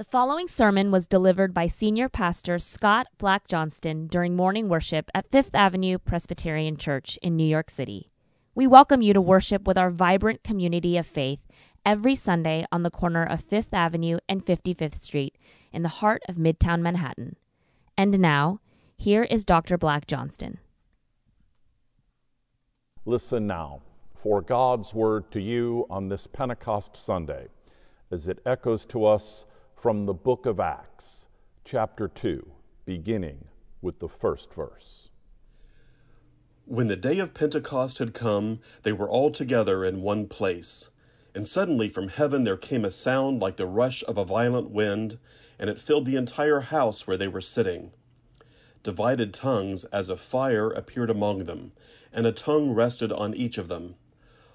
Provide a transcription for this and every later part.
The following sermon was delivered by Senior Pastor Scott Black Johnston during morning worship at Fifth Avenue Presbyterian Church in New York City. We welcome you to worship with our vibrant community of faith every Sunday on the corner of Fifth Avenue and 55th Street in the heart of Midtown Manhattan. And now, here is Dr. Black Johnston. Listen now for God's word to you on this Pentecost Sunday as it echoes to us from the book of Acts, chapter 2, beginning with the first verse. When the day of Pentecost had come, they were all together in one place. And suddenly from heaven there came a sound like the rush of a violent wind, and it filled the entire house where they were sitting. Divided tongues as of fire appeared among them, and a tongue rested on each of them.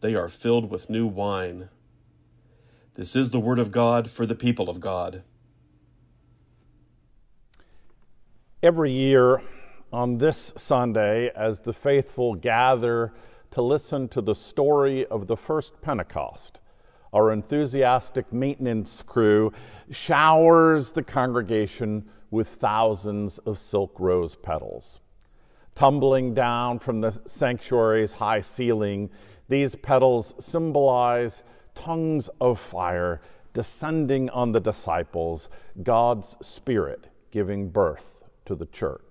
They are filled with new wine. This is the word of God for the people of God. Every year on this Sunday, as the faithful gather to listen to the story of the first Pentecost, our enthusiastic maintenance crew showers the congregation with thousands of silk rose petals. Tumbling down from the sanctuary's high ceiling, these petals symbolize tongues of fire descending on the disciples, God's Spirit giving birth to the church.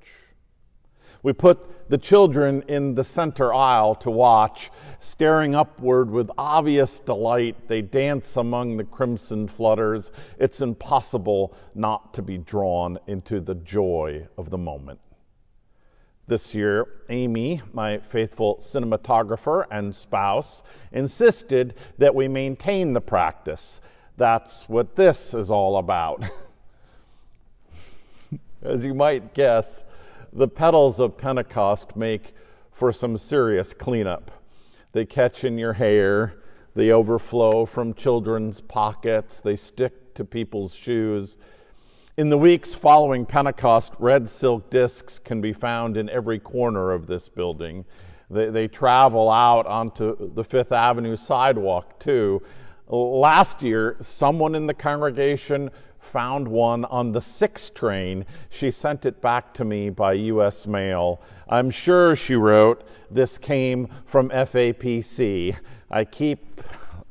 We put the children in the center aisle to watch, staring upward with obvious delight. They dance among the crimson flutters. It's impossible not to be drawn into the joy of the moment. This year, Amy, my faithful cinematographer and spouse, insisted that we maintain the practice. That's what this is all about. As you might guess, the petals of Pentecost make for some serious cleanup. They catch in your hair, they overflow from children's pockets, they stick to people's shoes. In the weeks following Pentecost, red silk discs can be found in every corner of this building. They, they travel out onto the Fifth Avenue sidewalk, too. Last year, someone in the congregation found one on the 6 train. She sent it back to me by U.S. mail. I'm sure, she wrote, this came from FAPC. I keep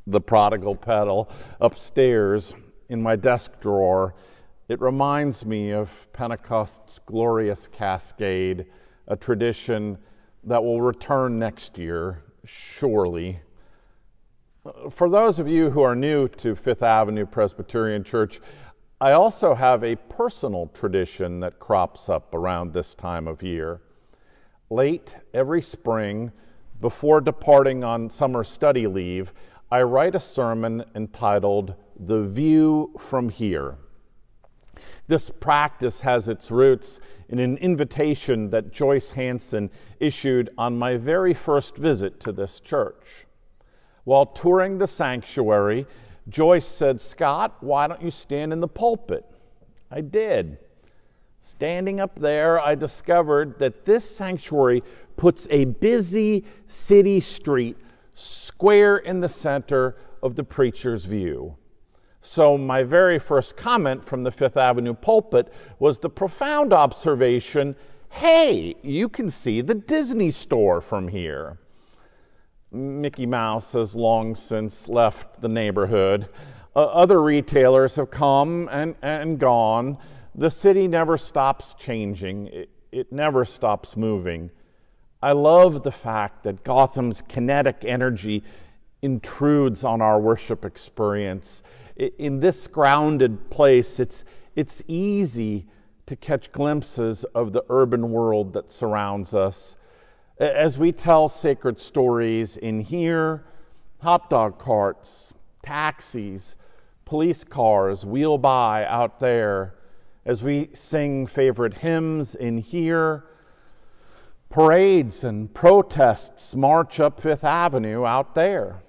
the prodigal petal upstairs in my desk drawer. It reminds me of Pentecost's glorious cascade, a tradition that will return next year, surely. For those of you who are new to Fifth Avenue Presbyterian Church, I also have a personal tradition that crops up around this time of year. Late every spring, before departing on summer study leave, I write a sermon entitled The View from Here. This practice has its roots in an invitation that Joyce Hanson issued on my very first visit to this church. While touring the sanctuary, Joyce said, Scott, why don't you stand in the pulpit? I did. Standing up there, I discovered that this sanctuary puts a busy city street square in the center of the preacher's view. So, my very first comment from the Fifth Avenue pulpit was the profound observation hey, you can see the Disney store from here. Mickey Mouse has long since left the neighborhood. Uh, other retailers have come and, and gone. The city never stops changing, it, it never stops moving. I love the fact that Gotham's kinetic energy intrudes on our worship experience. In this grounded place, it's, it's easy to catch glimpses of the urban world that surrounds us. As we tell sacred stories in here, hot dog carts, taxis, police cars wheel by out there. As we sing favorite hymns in here, parades and protests march up Fifth Avenue out there.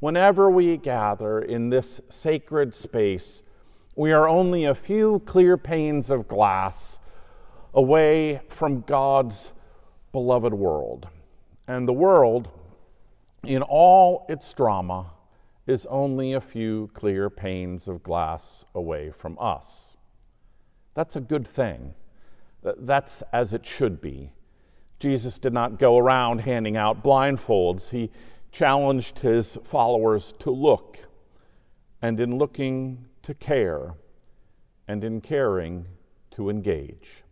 Whenever we gather in this sacred space, we are only a few clear panes of glass away from God's beloved world. And the world, in all its drama, is only a few clear panes of glass away from us. That's a good thing. That's as it should be. Jesus did not go around handing out blindfolds. He challenged his followers to look, and in looking, to care, and in caring, to engage.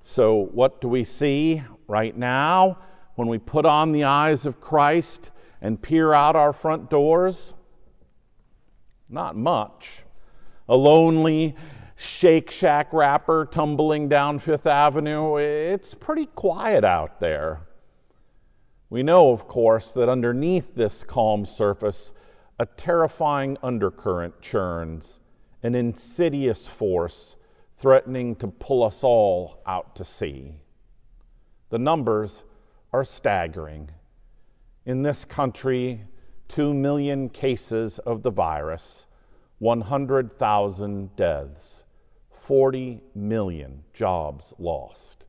So, what do we see right now when we put on the eyes of Christ and peer out our front doors? Not much. A lonely Shake Shack wrapper tumbling down Fifth Avenue. It's pretty quiet out there. We know, of course, that underneath this calm surface, a terrifying undercurrent churns, an insidious force threatening to pull us all out to sea. The numbers are staggering. In this country, 2 million cases of the virus, 100,000 deaths, 40 million jobs lost,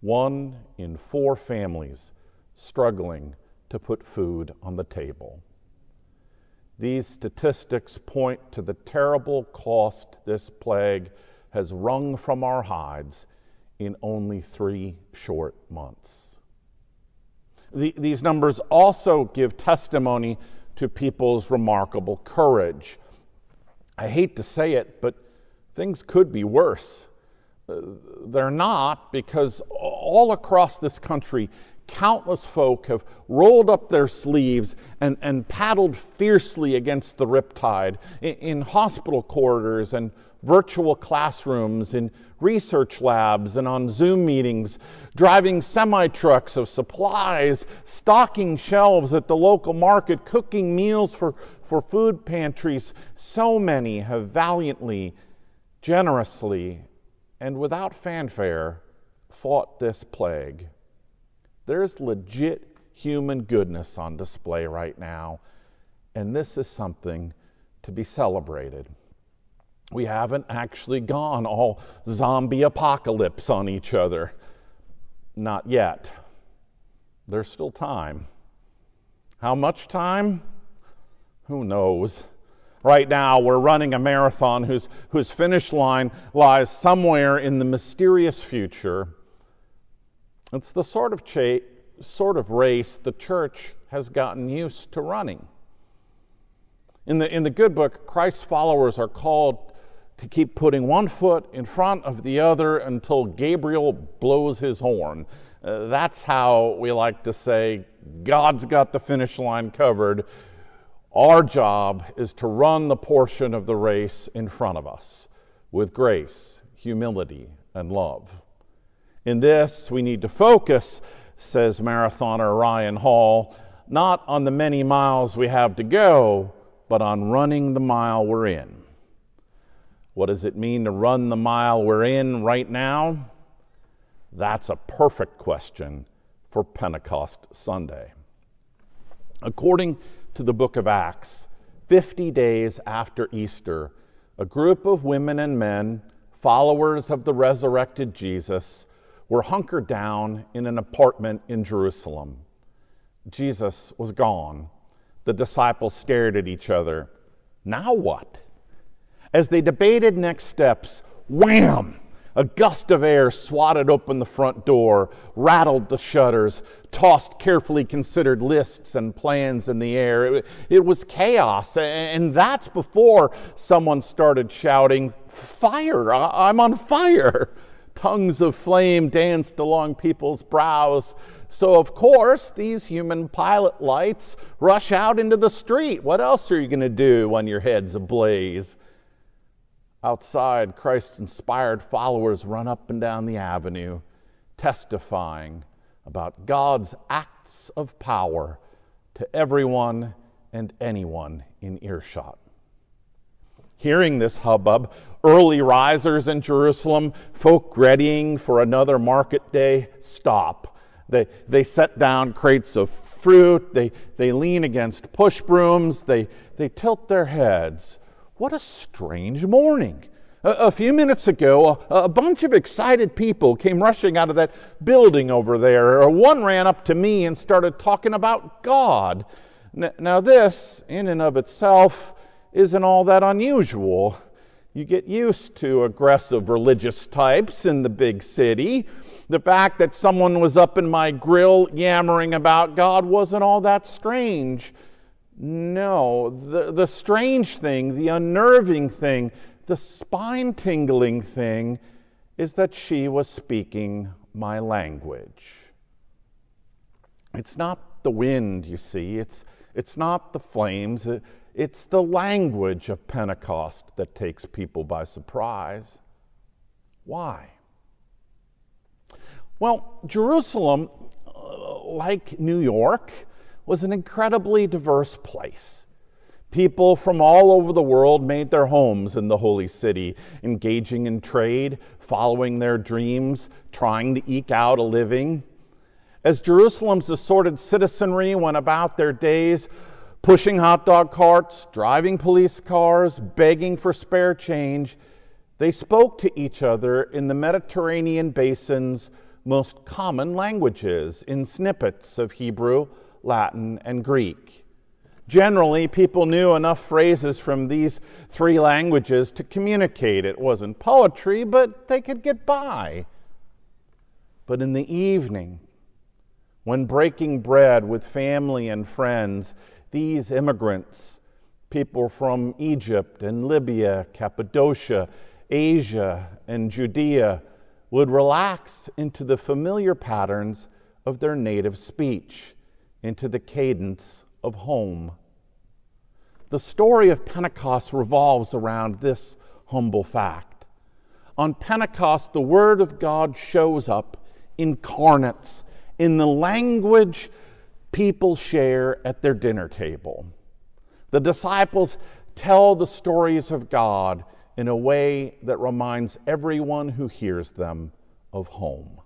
one in four families struggling to put food on the table. These statistics point to the terrible cost this plague has wrung from our hides in only three short months. The, these numbers also give testimony to people's remarkable courage. I hate to say it, but things could be worse. Uh, they're not because all across this country, countless folk have rolled up their sleeves and, and paddled fiercely against the riptide in, in hospital corridors and virtual classrooms, in research labs, and on Zoom meetings, driving semi trucks of supplies, stocking shelves at the local market, cooking meals for, for food pantries. So many have valiantly, generously, and without fanfare fought this plague. There's legit human goodness on display right now, and this is something to be celebrated. We haven't actually gone all zombie apocalypse on each other. Not yet. There's still time. How much time? Who knows? Right now, we're running a marathon whose, whose finish line lies somewhere in the mysterious future. It's the sort of, cha- sort of race the church has gotten used to running. In the, in the good book, Christ's followers are called to keep putting one foot in front of the other until Gabriel blows his horn. Uh, that's how we like to say God's got the finish line covered. Our job is to run the portion of the race in front of us with grace, humility, and love. In this, we need to focus, says marathoner Ryan Hall, not on the many miles we have to go, but on running the mile we're in. What does it mean to run the mile we're in right now? That's a perfect question for Pentecost Sunday. According to the book of Acts, 50 days after Easter, a group of women and men, followers of the resurrected Jesus, were hunkered down in an apartment in Jerusalem. Jesus was gone. The disciples stared at each other. Now what? As they debated next steps, wham! A gust of air swatted open the front door, rattled the shutters, tossed carefully considered lists and plans in the air. It, it, was chaos, and that's before someone started shouting, Fire! I'm on fire! Tongues of flame danced along people's brows. So, of course, these human pilot lights rush out into the street. What else are you going to do when your head's ablaze? Outside, Christ inspired followers run up and down the avenue, testifying about God's acts of power to everyone and anyone in earshot. Hearing this hubbub, early risers in Jerusalem, folk readying for another market day, stop. They, they set down crates of fruit, they, they lean against push brooms, they, they tilt their heads what a strange morning. A, few minutes ago, a, bunch of excited people came rushing out of that building over there. One ran up to me and started talking about God. Now, this, in and of itself, isn't all that unusual. You get used to aggressive religious types in the big city. The fact that someone was up in my grill yammering about God wasn't all that strange. No, the, the strange thing, the unnerving thing, the spine tingling thing is that she was speaking my language. It's not the wind, you see, it's, it's not the flames, it's the language of Pentecost that takes people by surprise. Why? Well, Jerusalem, uh, like New York, was an incredibly diverse place. People from all over the world made their homes in the holy city, engaging in trade, following their dreams, trying to eke out a living. As Jerusalem's assorted citizenry went about their days, pushing hot dog carts, driving police cars, begging for spare change, they spoke to each other in the Mediterranean basin's most common languages, in snippets of Hebrew, Latin, and Greek. Generally, people knew enough phrases from these three languages to communicate. It wasn't poetry, but they could get by. But in the evening, when breaking bread with family and friends, these immigrants, people from Egypt and Libya, Cappadocia, Asia, and Judea, would relax into the familiar patterns of their native speech into the cadence of home. The story of Pentecost revolves around this humble fact. On Pentecost, the Word of God shows up incarnates in the language people share at their dinner table. The disciples tell the stories of God in a way that reminds everyone who hears them of home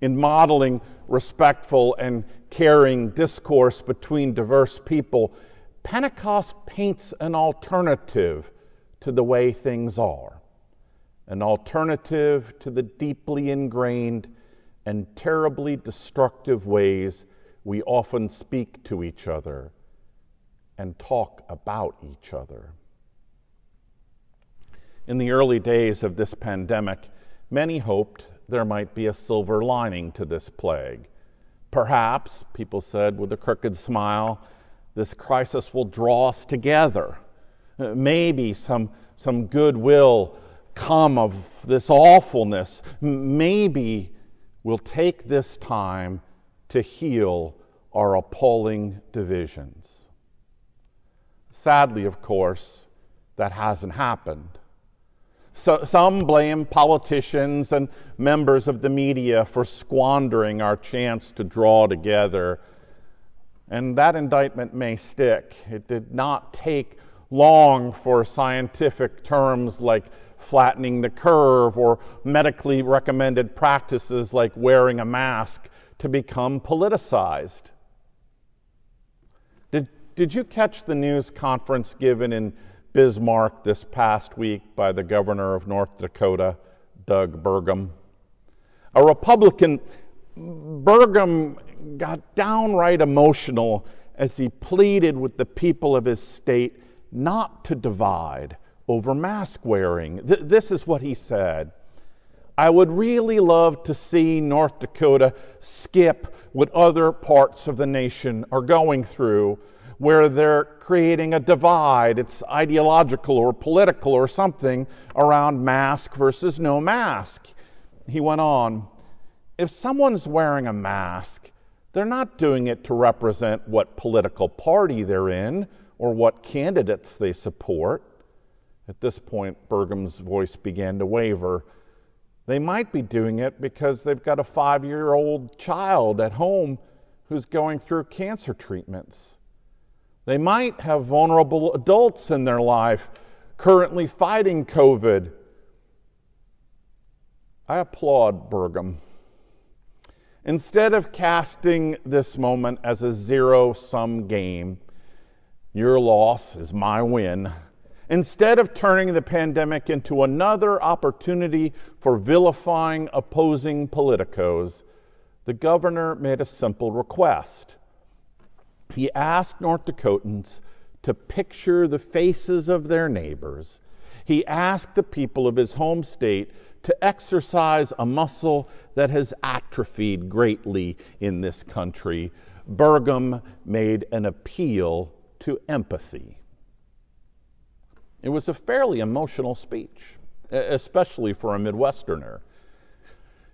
in modeling respectful and caring discourse between diverse people, Pentecost paints an alternative to the way things are, an alternative to the deeply ingrained and terribly destructive ways we often speak to each other and talk about each other. In the early days of this pandemic, many hoped there might be a silver lining to this plague. Perhaps, people said with a crooked smile, this crisis will draw us together. Maybe some, some good will come of this awfulness. Maybe we'll take this time to heal our appalling divisions. Sadly, of course, that hasn't happened. So, some blame politicians and members of the media for squandering our chance to draw together. And that indictment may stick. It did not take long for scientific terms like flattening the curve or medically recommended practices like wearing a mask to become politicized. Did, did you catch the news conference given in Bismarck this past week by the governor of North Dakota, Doug Burgum. A Republican, Burgum got downright emotional as he pleaded with the people of his state not to divide over mask wearing. Th- this is what he said. I would really love to see North Dakota skip what other parts of the nation are going through, where they're creating a divide. It's ideological or political or something around mask versus no mask. He went on If someone's wearing a mask, they're not doing it to represent what political party they're in or what candidates they support. At this point, Burgum's voice began to waver. They might be doing it because they've got a five year old child at home who's going through cancer treatments. They might have vulnerable adults in their life currently fighting COVID. I applaud Burgum. Instead of casting this moment as a zero sum game, your loss is my win. Instead of turning the pandemic into another opportunity for vilifying opposing politicos, the governor made a simple request. He asked North Dakotans to picture the faces of their neighbors. He asked the people of his home state to exercise a muscle that has atrophied greatly in this country. Burgum made an appeal to empathy. It was a fairly emotional speech, especially for a Midwesterner.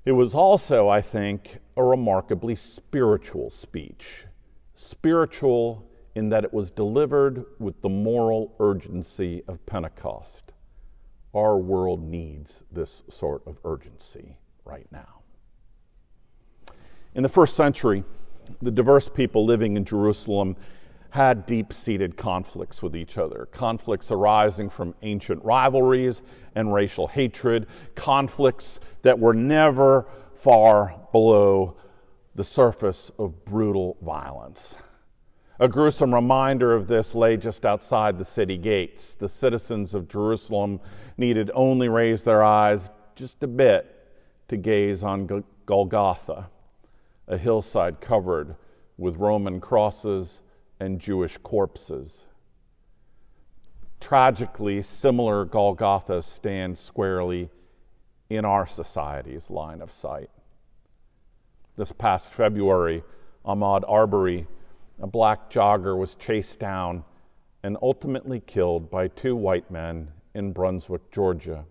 It was also, I think, a remarkably spiritual speech. Spiritual in that it was delivered with the moral urgency of Pentecost. Our world needs this sort of urgency right now. In the first century, the diverse people living in Jerusalem had deep seated conflicts with each other, conflicts arising from ancient rivalries and racial hatred, conflicts that were never far below the surface of brutal violence. A gruesome reminder of this lay just outside the city gates. The citizens of Jerusalem needed only raise their eyes just a bit to gaze on Golgotha, a hillside covered with Roman crosses and Jewish corpses. Tragically, similar Golgothas stand squarely in our society's line of sight. This past February, Ahmaud Arbery, a black jogger, was chased down and ultimately killed by two white men in Brunswick, Georgia.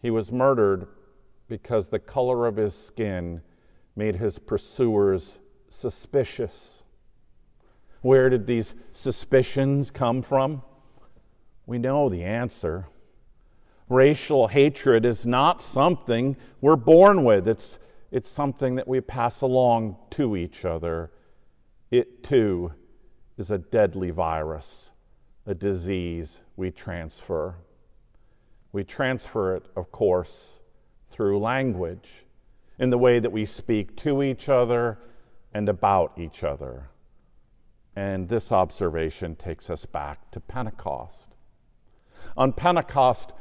He was murdered because the color of his skin made his pursuers suspicious. Where did these suspicions come from? We know the answer. Racial hatred is not something we're born with, it's, it's something that we pass along to each other. It too is a deadly virus, a disease we transfer. We transfer it, of course, through language, in the way that we speak to each other and about each other. And this observation takes us back to Pentecost. On Pentecost,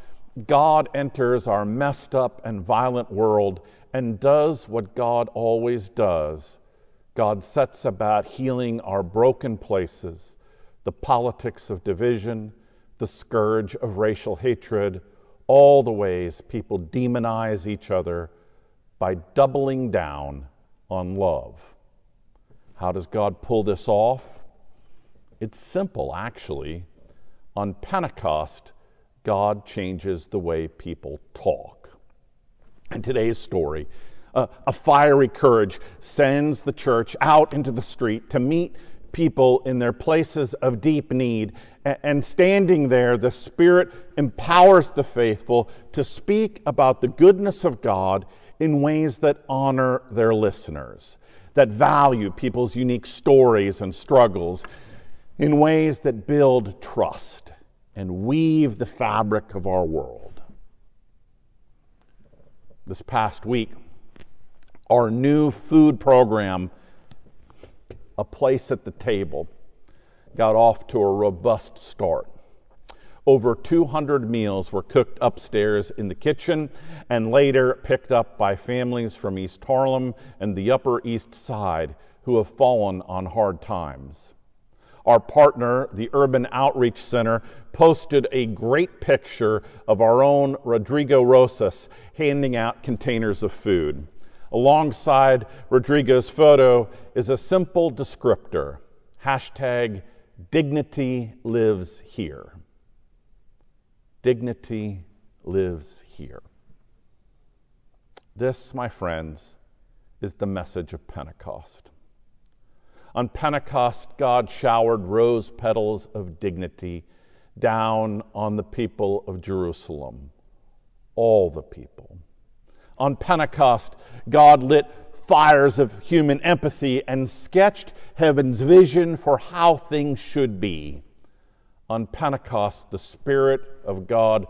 God enters our messed up and violent world and does what God always does. God sets about healing our broken places, the politics of division, the scourge of racial hatred, all the ways people demonize each other by doubling down on love. How does God pull this off? It's simple, actually. On Pentecost, God changes the way people talk. In today's story, uh, a fiery courage sends the church out into the street to meet people in their places of deep need. And standing there, the Spirit empowers the faithful to speak about the goodness of God in ways that honor their listeners, that value people's unique stories and struggles, in ways that build trust and weave the fabric of our world. This past week, our new food program, A Place at the Table, got off to a robust start. Over 200 meals were cooked upstairs in the kitchen and later picked up by families from East Harlem and the Upper East Side who have fallen on hard times. Our partner, the Urban Outreach Center, posted a great picture of our own Rodrigo Rosas handing out containers of food. Alongside Rodrigo's photo is a simple descriptor hashtag dignity lives here. Dignity lives here. This, my friends, is the message of Pentecost. On Pentecost, God showered rose petals of dignity down on the people of Jerusalem, all the people. On Pentecost, God lit fires of human empathy and sketched heaven's vision for how things should be. On Pentecost, the Spirit of God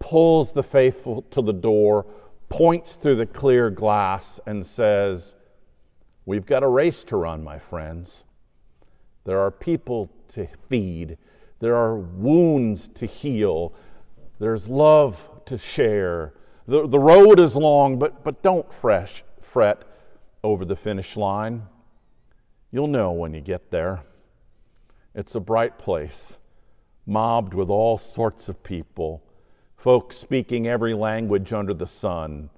pulls the faithful to the door, points through the clear glass, and says, We've got a race to run, my friends. There are people to feed, there are wounds to heal, there's love to share. The, the road is long, but, but don't fresh, fret over the finish line. You'll know when you get there. It's a bright place, mobbed with all sorts of people, folks speaking every language under the sun,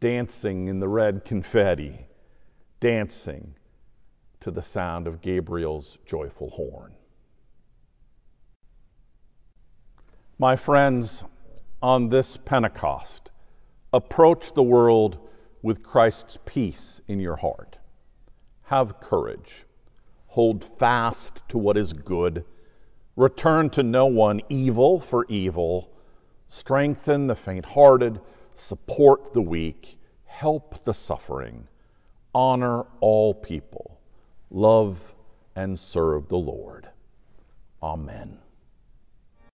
dancing in the red confetti dancing to the sound of Gabriel's joyful horn. My friends, on this Pentecost, approach the world with Christ's peace in your heart. Have courage. Hold fast to what is good. Return to no one evil for evil. Strengthen the faint hearted. Support the weak. Help the suffering honor all people, love and serve the Lord. Amen.